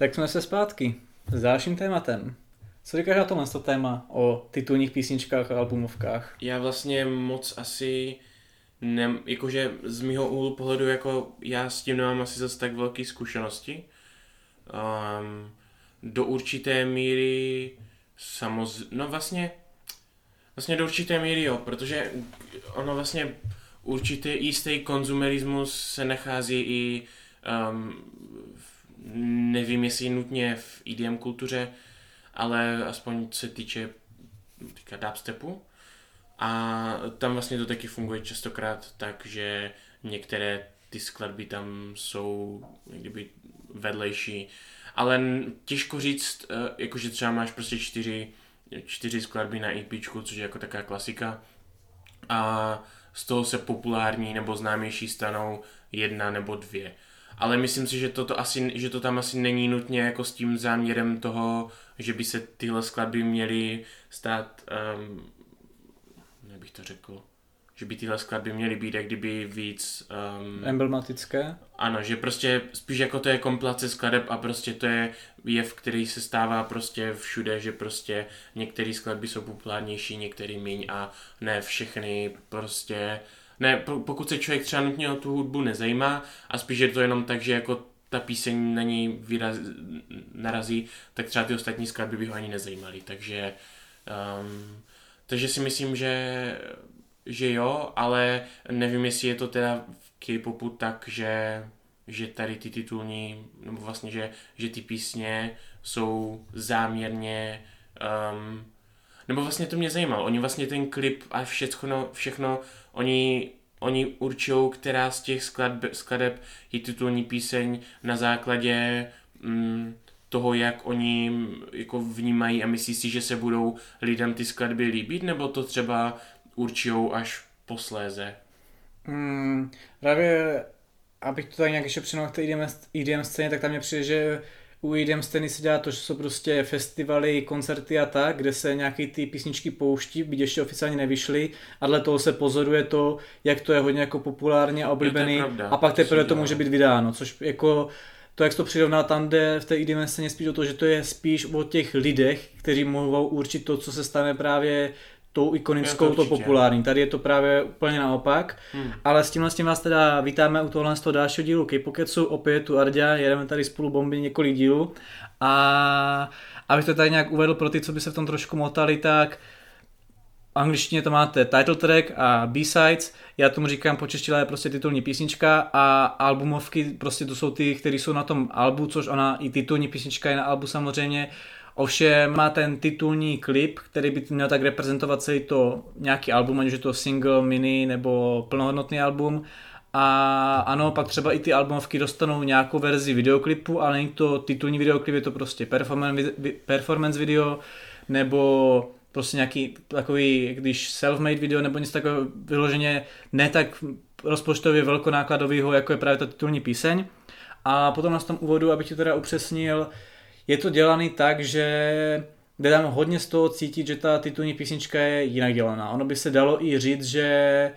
Tak jsme se zpátky s dalším tématem. Co říkáš na tomhle to téma o titulních písničkách a albumovkách? Já vlastně moc asi ne, jakože z mýho úhlu pohledu jako já s tím nemám asi zase tak velké zkušenosti. Um, do určité míry samozřejmě, no vlastně, vlastně do určité míry jo, protože ono vlastně určitý jistý konzumerismus se nachází i um, nevím jestli nutně v EDM kultuře, ale aspoň se týče týka dubstepu. A tam vlastně to taky funguje častokrát tak, že některé ty skladby tam jsou kdyby vedlejší. Ale těžko říct, eh, jakože třeba máš prostě čtyři, čtyři skladby na EP, což je jako taková klasika. A z toho se populární nebo známější stanou jedna nebo dvě ale myslím si, že, to asi, že to tam asi není nutně jako s tím záměrem toho, že by se tyhle skladby měly stát, um, jak bych to řekl, že by tyhle skladby měly být jak kdyby víc... Um, Emblematické? Ano, že prostě spíš jako to je kompilace skladeb a prostě to je jev, který se stává prostě všude, že prostě některé skladby jsou populárnější, některé míň a ne všechny prostě ne, pokud se člověk třeba nutně o tu hudbu nezajímá a spíš je to jenom tak, že jako ta píseň na ní výraz, narazí, tak třeba ty ostatní skladby by ho ani nezajímaly. Takže, um, takže si myslím, že, že jo, ale nevím, jestli je to teda v K-popu tak, že, že tady ty titulní, nebo vlastně, že, že ty písně jsou záměrně um, nebo vlastně to mě zajímalo. Oni vlastně ten klip a všechno, všechno oni, oni určují, která z těch skladeb, skladeb je titulní píseň na základě mm, toho, jak oni jako vnímají a myslí si, že se budou lidem ty skladby líbit, nebo to třeba určují až posléze? Mm, právě, abych to tak nějak ještě přinul k té EDM scéně, tak tam mě přijde, že scény se dělá to, že jsou prostě festivaly, koncerty a tak, kde se nějaký ty písničky pouští, byť ještě oficiálně nevyšly. A dle toho se pozoruje to, jak to je hodně jako populárně a oblíbený. a pak teprve to může být vydáno, což jako to, jak to přirovná tam, kde v té EDM scéně spíš o to, že to je spíš o těch lidech, kteří mohou určit to, co se stane právě tou ikonickou, to, to populární. Tady je to právě úplně naopak. Hmm. Ale s tímhle s tím vás teda vítáme u tohle z toho dalšího dílu K-Pocketsu. Opět tu Ardia, jedeme tady spolu bomby několik dílů. A abych to tady nějak uvedl pro ty, co by se v tom trošku motali, tak v angličtině to máte title track a B-sides, já tomu říkám po češtině je prostě titulní písnička a albumovky prostě to jsou ty, které jsou na tom albu, což ona i titulní písnička je na albu samozřejmě. Ovšem má ten titulní klip, který by měl tak reprezentovat celý to nějaký album, ať už je to single, mini nebo plnohodnotný album. A ano, pak třeba i ty albumovky dostanou nějakou verzi videoklipu, ale není to titulní videoklip, je to prostě performance, video, nebo prostě nějaký takový, když self-made video nebo něco takového vyloženě ne tak rozpočtově velkonákladového, jako je právě ta titulní píseň. A potom na tom úvodu, abych ti teda upřesnil, je to dělaný tak, že jde tam hodně z toho cítit, že ta titulní písnička je jinak dělaná. Ono by se dalo i říct, že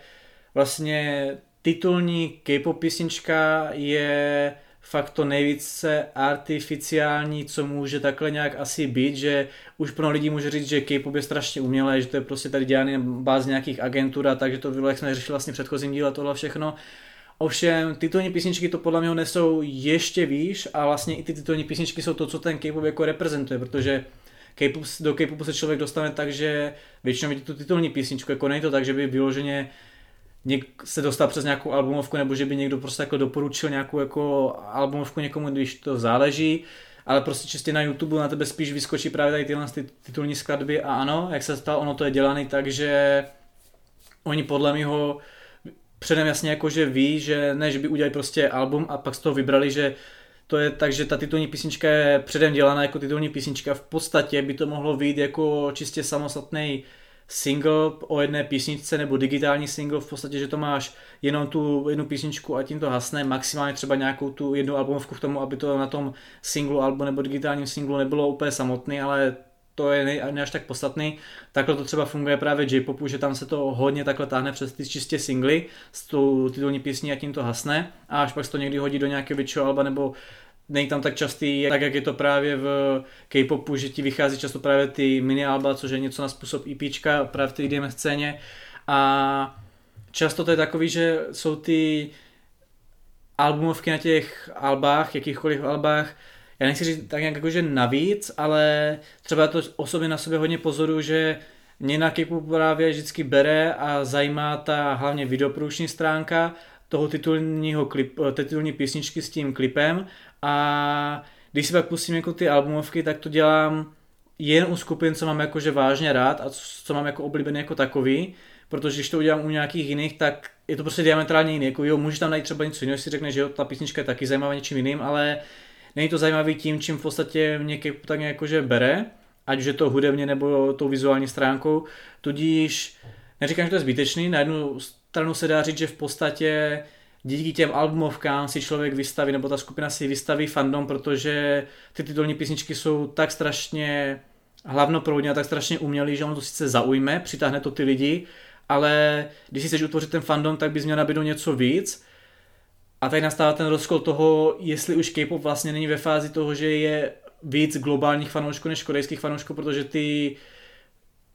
vlastně titulní K-pop písnička je fakt to nejvíce artificiální, co může takhle nějak asi být, že už pro lidí může říct, že K-pop je strašně umělé, že to je prostě tady dělané na bázi nějakých agentur, takže to jak jsme řešili vlastně v předchozím díle tohle všechno. Ovšem, titulní písničky to podle mě nesou ještě výš a vlastně i ty titulní písničky jsou to, co ten K-pop jako reprezentuje, protože K-pop, do K-popu se člověk dostane tak, že většinou vidí tu titulní písničku, jako není to tak, že by vyloženě se dostal přes nějakou albumovku, nebo že by někdo prostě jako doporučil nějakou jako albumovku někomu, když to záleží, ale prostě čistě na YouTube na tebe spíš vyskočí právě tady tyhle ty titulní skladby a ano, jak se stalo, ono to je dělané tak, že oni podle mého předem jasně jako, že ví, že ne, že by udělali prostě album a pak z toho vybrali, že to je tak, že ta titulní písnička je předem dělaná jako titulní písnička. V podstatě by to mohlo být jako čistě samostatný single o jedné písničce nebo digitální single, v podstatě, že to máš jenom tu jednu písničku a tím to hasne, maximálně třeba nějakou tu jednu albumovku k tomu, aby to na tom singlu albu nebo digitálním singlu nebylo úplně samotný, ale to je ne, ne až tak podstatný. Takhle to třeba funguje právě J-popu, že tam se to hodně takhle táhne přes ty čistě singly s tou titulní písní a tím to hasne a až pak se to někdy hodí do nějakého většího alba nebo není tam tak častý, tak jak je to právě v K-popu, že ti vychází často právě ty mini alba, což je něco na způsob EPčka právě v té IDM scéně a často to je takový, že jsou ty albumovky na těch albách, jakýchkoliv albách, já nechci říct tak nějak jakože navíc, ale třeba to osobně na sobě hodně pozoru, že mě na Kipu právě vždycky bere a zajímá ta hlavně videoprodukční stránka toho titulního klip, titulní písničky s tím klipem a když si pak pustím jako ty albumovky, tak to dělám jen u skupin, co mám jakože vážně rád a co mám jako oblíbený jako takový, protože když to udělám u nějakých jiných, tak je to prostě diametrálně jiný. Jako jo, můžeš tam najít třeba něco jiného, si řekne, že jo, ta písnička je taky zajímavá něčím jiným, ale není to zajímavý tím, čím v podstatě mě tak jakože bere, ať už je to hudebně nebo tou vizuální stránkou. Tudíž neříkám, že to je zbytečný, na jednu stranu se dá říct, že v podstatě díky těm albumovkám si člověk vystaví, nebo ta skupina si vystaví fandom, protože ty titulní písničky jsou tak strašně hlavnoproudně a tak strašně umělý, že ono to sice zaujme, přitáhne to ty lidi, ale když si chceš utvořit ten fandom, tak bys měl nabídnout něco víc. A tady nastává ten rozkol toho, jestli už K-pop vlastně není ve fázi toho, že je víc globálních fanoušků než korejských fanoušků, protože ty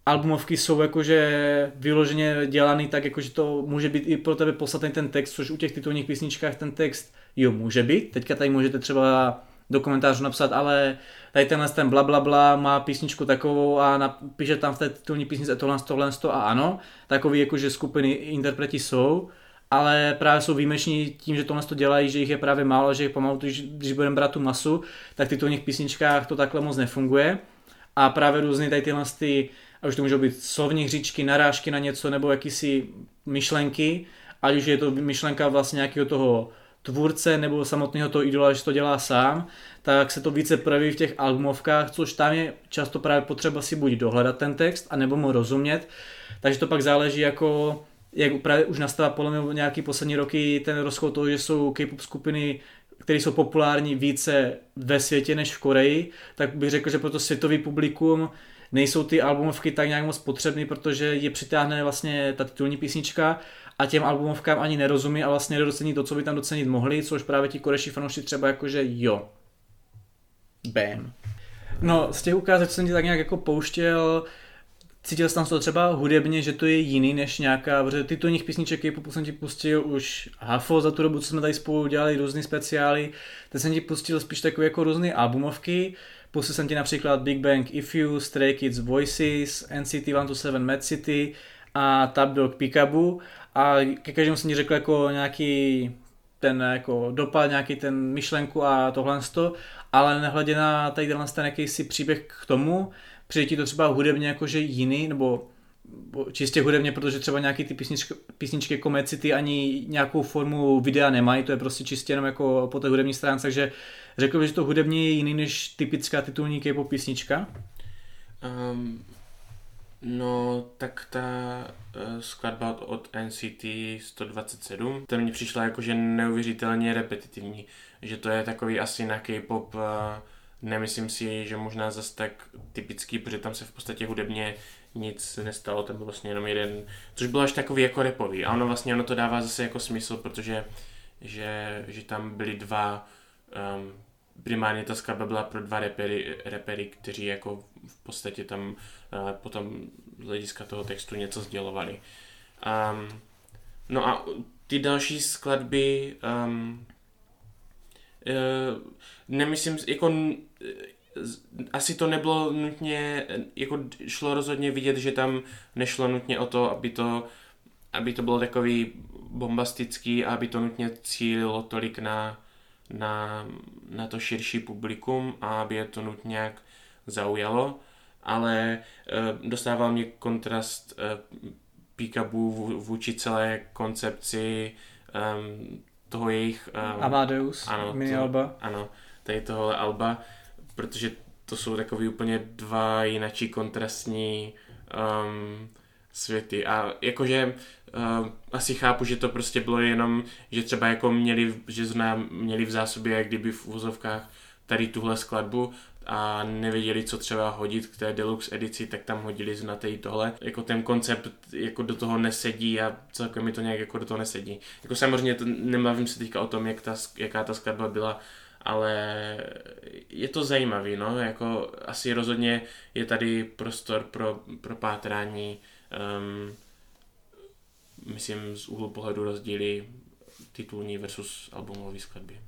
albumovky jsou jakože vyloženě dělaný tak, jakože to může být i pro tebe podstatný ten text, což u těch titulních písničkách ten text jo může být. Teďka tady můžete třeba do komentářů napsat, ale tady tenhle ten bla bla bla má písničku takovou a napíše tam v té titulní písničce tohle, tohle, to a ano. Takový jakože skupiny interpreti jsou, ale právě jsou výjimeční tím, že tohle to dělají, že jich je právě málo, že jich pomalu, když, když budeme brát tu masu, tak titulních písničkách to takhle moc nefunguje. A právě různé tady tyhle ty, a už to můžou být slovní hříčky, narážky na něco nebo jakýsi myšlenky, ať už je to myšlenka vlastně nějakého toho tvůrce nebo samotného toho idola, že to dělá sám, tak se to více projeví v těch albumovkách, což tam je často právě potřeba si buď dohledat ten text, anebo mu rozumět. Takže to pak záleží jako, jak právě už nastává podle mě nějaký poslední roky ten rozchod toho, že jsou K-pop skupiny které jsou populární více ve světě než v Koreji, tak bych řekl, že pro to světový publikum nejsou ty albumovky tak nějak moc potřebný, protože je přitáhne vlastně ta titulní písnička a těm albumovkám ani nerozumí a vlastně nedocení to, co by tam docenit mohli, což právě ti koreši fanoušci třeba jakože jo. Bam. No, z těch ukázek, co jsem ti tak nějak jako pouštěl, cítil jsem to třeba hudebně, že to je jiný než nějaká, protože titulních písniček K-popu jsem ti pustil už hafo za tu dobu, co jsme tady spolu dělali různé speciály, teď jsem ti pustil spíš takové jako různé albumovky, pustil jsem ti například Big Bang If You, Stray Kids Voices, NCT 127 Mad City a Tap Dog Pikabu a ke každému jsem ti řekl jako nějaký ten jako dopad, nějaký ten myšlenku a tohle ale nehledě na tady ten jakýsi příběh k tomu, přijde ti to třeba hudebně jakože jiný, nebo čistě hudebně, protože třeba nějaký ty písničky, písničky jako Mad City ani nějakou formu videa nemají, to je prostě čistě jenom jako po té hudební stránce, takže řekl bych, že to hudebně je jiný než typická titulní K-pop písnička? Um, No, tak ta uh, skladba od NCT 127, to mně přišla jakože neuvěřitelně repetitivní, že to je takový asi na K-pop, uh, nemyslím si, že možná zase tak typický, protože tam se v podstatě hudebně nic nestalo, tam byl vlastně jenom jeden, což bylo až takový jako repový a ono vlastně ono to dává zase jako smysl, protože že, že tam byly dva um, primárně ta skladba byla pro dva repery, repery kteří jako v podstatě tam uh, potom z hlediska toho textu něco sdělovali. Um, no a ty další skladby um, uh, nemyslím, jako asi to nebylo nutně, jako šlo rozhodně vidět, že tam nešlo nutně o to, aby to, aby to bylo takový bombastický a aby to nutně cílilo tolik na na, na to širší publikum a aby je to nutně nějak zaujalo, ale e, dostával mě kontrast e, vůči celé koncepci e, toho jejich... E, Amadeus, ano, mini to, alba. Ano, tady tohle alba, protože to jsou takový úplně dva jinačí kontrastní um, světy. A jakože uh, asi chápu, že to prostě bylo jenom, že třeba jako měli, že zná, měli v zásobě jak kdyby v úzovkách tady tuhle skladbu a nevěděli, co třeba hodit k té deluxe edici, tak tam hodili znatej tohle. Jako ten koncept jako do toho nesedí a celkem mi to nějak jako do toho nesedí. Jako samozřejmě to, nemluvím se teďka o tom, jak ta, jaká ta skladba byla, ale je to zajímavý, no, jako asi rozhodně je tady prostor pro, pro pátrání, um, myslím z úhlu pohledu rozdíly titulní versus albumový skladby.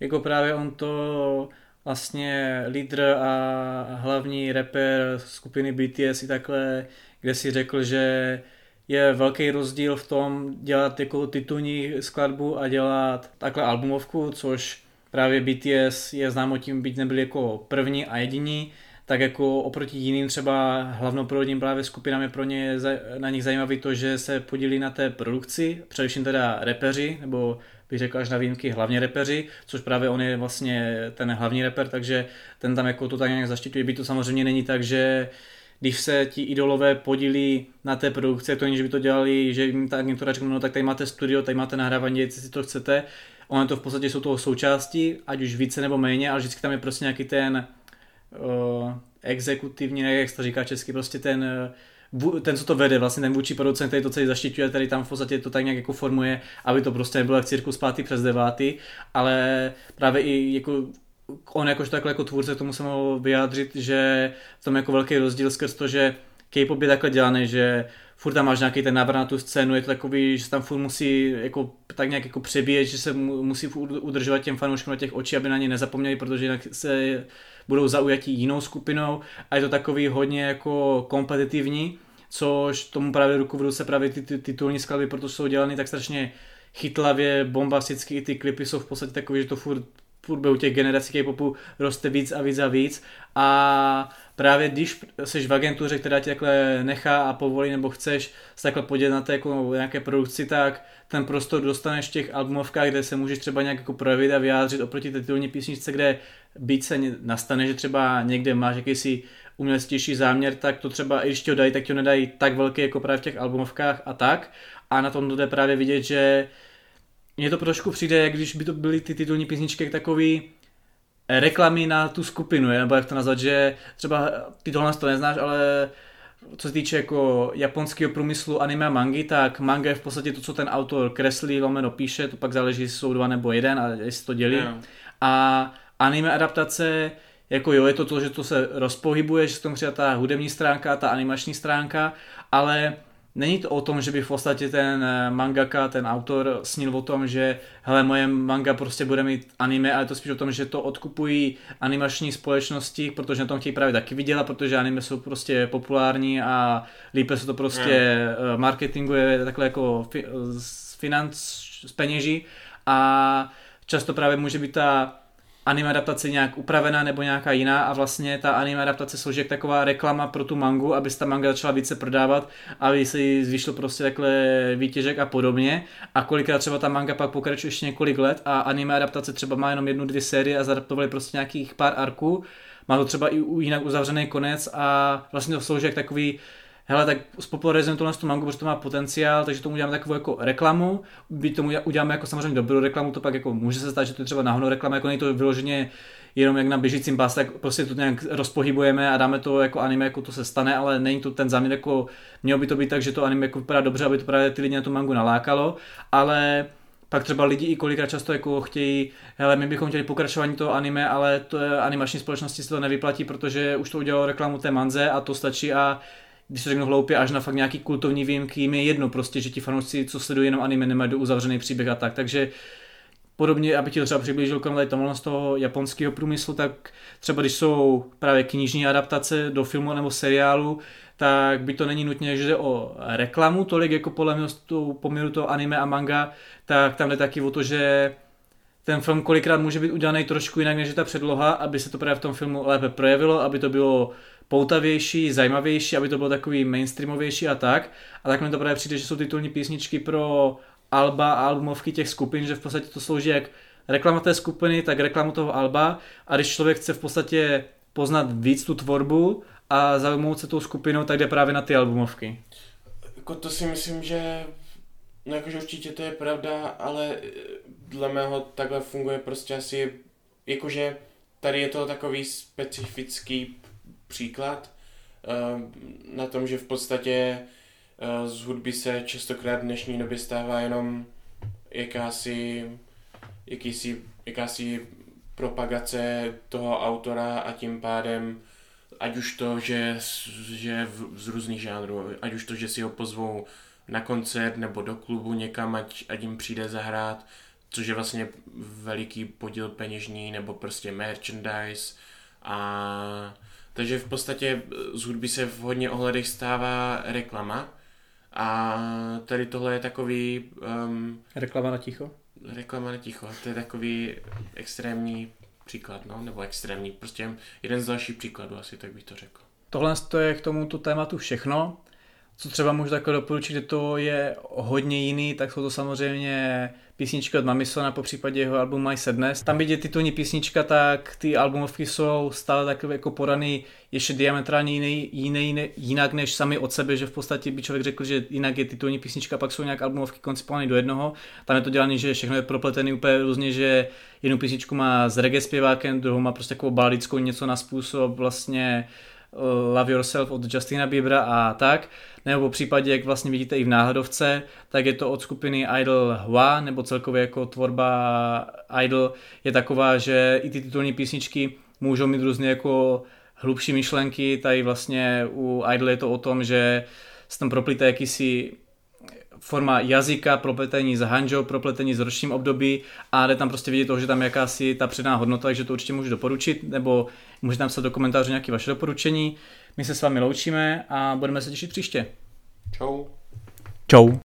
Jako právě on to vlastně lídr a hlavní rapper skupiny BTS i takhle, kde si řekl, že je velký rozdíl v tom dělat jako titulní skladbu a dělat takhle albumovku, což právě BTS je známo tím být nebyli jako první a jediní, tak jako oproti jiným třeba hlavnoprovodním právě skupinám je pro ně na nich zajímavý to, že se podílí na té produkci, především teda repeři, nebo bych řekl až na výjimky hlavně repeři, což právě on je vlastně ten hlavní reper, takže ten tam jako to tak nějak zaštiťuje. By to samozřejmě není tak, že když se ti idolové podílí na té produkci, to není, že by to dělali, že jim ta agentura řekne, no tak tady máte studio, tady máte nahrávání, jestli si to chcete. Ono to v podstatě jsou toho součástí, ať už více nebo méně, ale vždycky tam je prostě nějaký ten uh, exekutivní, ne, jak se to říká česky, prostě ten uh, ten, co to vede, vlastně ten vůči producent, který to celý zaštiťuje, tady tam v podstatě to tak nějak jako formuje, aby to prostě nebylo jak cirkus pátý přes devátý, ale právě i jako on jakož takhle jako tvůrce tomu se mohl vyjádřit, že v tom jako velký rozdíl skrz to, že K-pop je takhle dělaný, že furt tam máš nějaký ten návrat na tu scénu, je to takový, že tam furt musí jako, tak nějak jako přebíjet, že se musí udržovat těm fanouškům na těch očí, aby na ně nezapomněli, protože jinak se budou zaujatí jinou skupinou. A je to takový hodně jako kompetitivní, což tomu právě ruku v ruce právě ty, ty titulní skladby, protože jsou dělané tak strašně chytlavě, bombasticky, i ty klipy jsou v podstatě takové, že to furt furt u těch generací K-popu roste víc a víc a víc. A právě když jsi v agentuře, která tě takhle nechá a povolí nebo chceš se takhle podílet na té jako nějaké produkci, tak ten prostor dostaneš v těch albumovkách, kde se můžeš třeba nějak jako projevit a vyjádřit oproti titulní písničce, kde být se nastane, že třeba někde máš jakýsi umělectější záměr, tak to třeba, i když ti ho dají, tak ti ho nedají tak velký jako právě v těch albumovkách a tak. A na tom jde právě vidět, že mně to trošku přijde, když by to byly ty titulní písničky, takový reklamy na tu skupinu, nebo jak to nazvat, že třeba ty tohle to neznáš, ale co se týče jako japonského průmyslu anime a mangy, tak manga je v podstatě to, co ten autor kreslí, lomeno píše, to pak záleží, jestli jsou dva nebo jeden a jestli to dělí. Yeah. A anime adaptace, jako jo, je to to, že to se rozpohybuje, že se tomu přijde ta hudební stránka, ta animační stránka, ale není to o tom, že by v podstatě ten eh, mangaka, ten autor snil o tom, že hele, moje manga prostě bude mít anime, ale to spíš o tom, že to odkupují animační společnosti, protože na tom chtějí právě taky vydělat, protože anime jsou prostě populární a lípe se to prostě mm. marketinguje takhle jako fi, z financ, z peněží a často právě může být ta anime adaptace nějak upravená nebo nějaká jiná a vlastně ta anime adaptace slouží jak taková reklama pro tu mangu, aby se ta manga začala více prodávat, aby se jí zvýšil prostě takhle výtěžek a podobně. A kolikrát třeba ta manga pak pokračuje ještě několik let a anime adaptace třeba má jenom jednu, dvě série a zadaptovali prostě nějakých pár arků, má to třeba i jinak uzavřený konec a vlastně to slouží jak takový hele, tak spopularizujeme tohle tu mangu, protože to má potenciál, takže tomu uděláme takovou jako reklamu, byť tomu uděláme jako samozřejmě dobrou reklamu, to pak jako může se stát, že to je třeba náhodou reklama, jako není to vyloženě jenom jak na běžícím pás, tak prostě to nějak rozpohybujeme a dáme to jako anime, jako to se stane, ale není to ten záměr, jako mělo by to být tak, že to anime jako vypadá dobře, aby to právě ty lidi na tu mangu nalákalo, ale pak třeba lidi i kolikrát často jako chtějí, hele, my bychom chtěli pokračování toho anime, ale to animační společnosti se to nevyplatí, protože už to udělalo reklamu té manze a to stačí a když se řeknu hloupě, až na fakt nějaký kultovní výjimky, jim je jedno prostě, že ti fanoušci, co sledují jenom anime, nemají do uzavřený příběh a tak. Takže podobně, aby ti to třeba přiblížil kromě tomhle z toho japonského průmyslu, tak třeba když jsou právě knižní adaptace do filmu nebo seriálu, tak by to není nutně, že jde o reklamu tolik jako podle mě poměru toho anime a manga, tak tam jde taky o to, že ten film kolikrát může být udělaný trošku jinak než ta předloha, aby se to právě v tom filmu lépe projevilo, aby to bylo poutavější, zajímavější, aby to bylo takový mainstreamovější a tak. A tak mi to právě přijde, že jsou titulní písničky pro alba a albumovky těch skupin, že v podstatě to slouží jak reklama té skupiny, tak reklamu toho alba a když člověk chce v podstatě poznat víc tu tvorbu a zaujmout se tou skupinou, tak jde právě na ty albumovky. Jako to si myslím, že no jakože určitě to je pravda, ale dle mého takhle funguje prostě asi, jakože tady je to takový specifický příklad eh, na tom, že v podstatě eh, z hudby se častokrát v dnešní době stává jenom jakási, jakýsi, jakási propagace toho autora a tím pádem ať už to, že, že v, z různých žánrů, ať už to, že si ho pozvou na koncert nebo do klubu někam, ať, ať jim přijde zahrát, což je vlastně veliký podíl peněžní nebo prostě merchandise a takže v podstatě z hudby se v hodně ohledech stává reklama a tady tohle je takový... Um, reklama na ticho? Reklama na ticho, to je takový extrémní příklad, no, nebo extrémní, prostě jeden z dalších příkladů asi, tak bych to řekl. Tohle je k tomuto tématu všechno. Co třeba můžu takhle doporučit, že to je hodně jiný, tak jsou to samozřejmě písničky od Mamisona, po případě jeho album My Sadness. Tam vidět titulní písnička, tak ty albumovky jsou stále takové jako podaný ještě diametrálně jiný, jiný, jiný, jinak než sami od sebe, že v podstatě by člověk řekl, že jinak je titulní písnička, pak jsou nějak albumovky koncipované do jednoho. Tam je to dělané, že všechno je propletené úplně různě, že jednu písničku má s reggae zpěvákem, druhou má prostě takovou baladickou něco na způsob vlastně Love Yourself od Justina Biebera a tak, nebo v případě, jak vlastně vidíte i v náhodovce, tak je to od skupiny Idol Hua, nebo celkově jako tvorba Idol je taková, že i ty titulní písničky můžou mít různě jako hlubší myšlenky, tady vlastně u Idol je to o tom, že se tam proplíte jakýsi forma jazyka, propletení s Hanžou, propletení s ročním období a jde tam prostě vidět to, že tam je jakási ta předná hodnota, takže to určitě můžu doporučit, nebo můžete napsat do komentářů nějaké vaše doporučení. My se s vámi loučíme a budeme se těšit příště. Čau. Čau.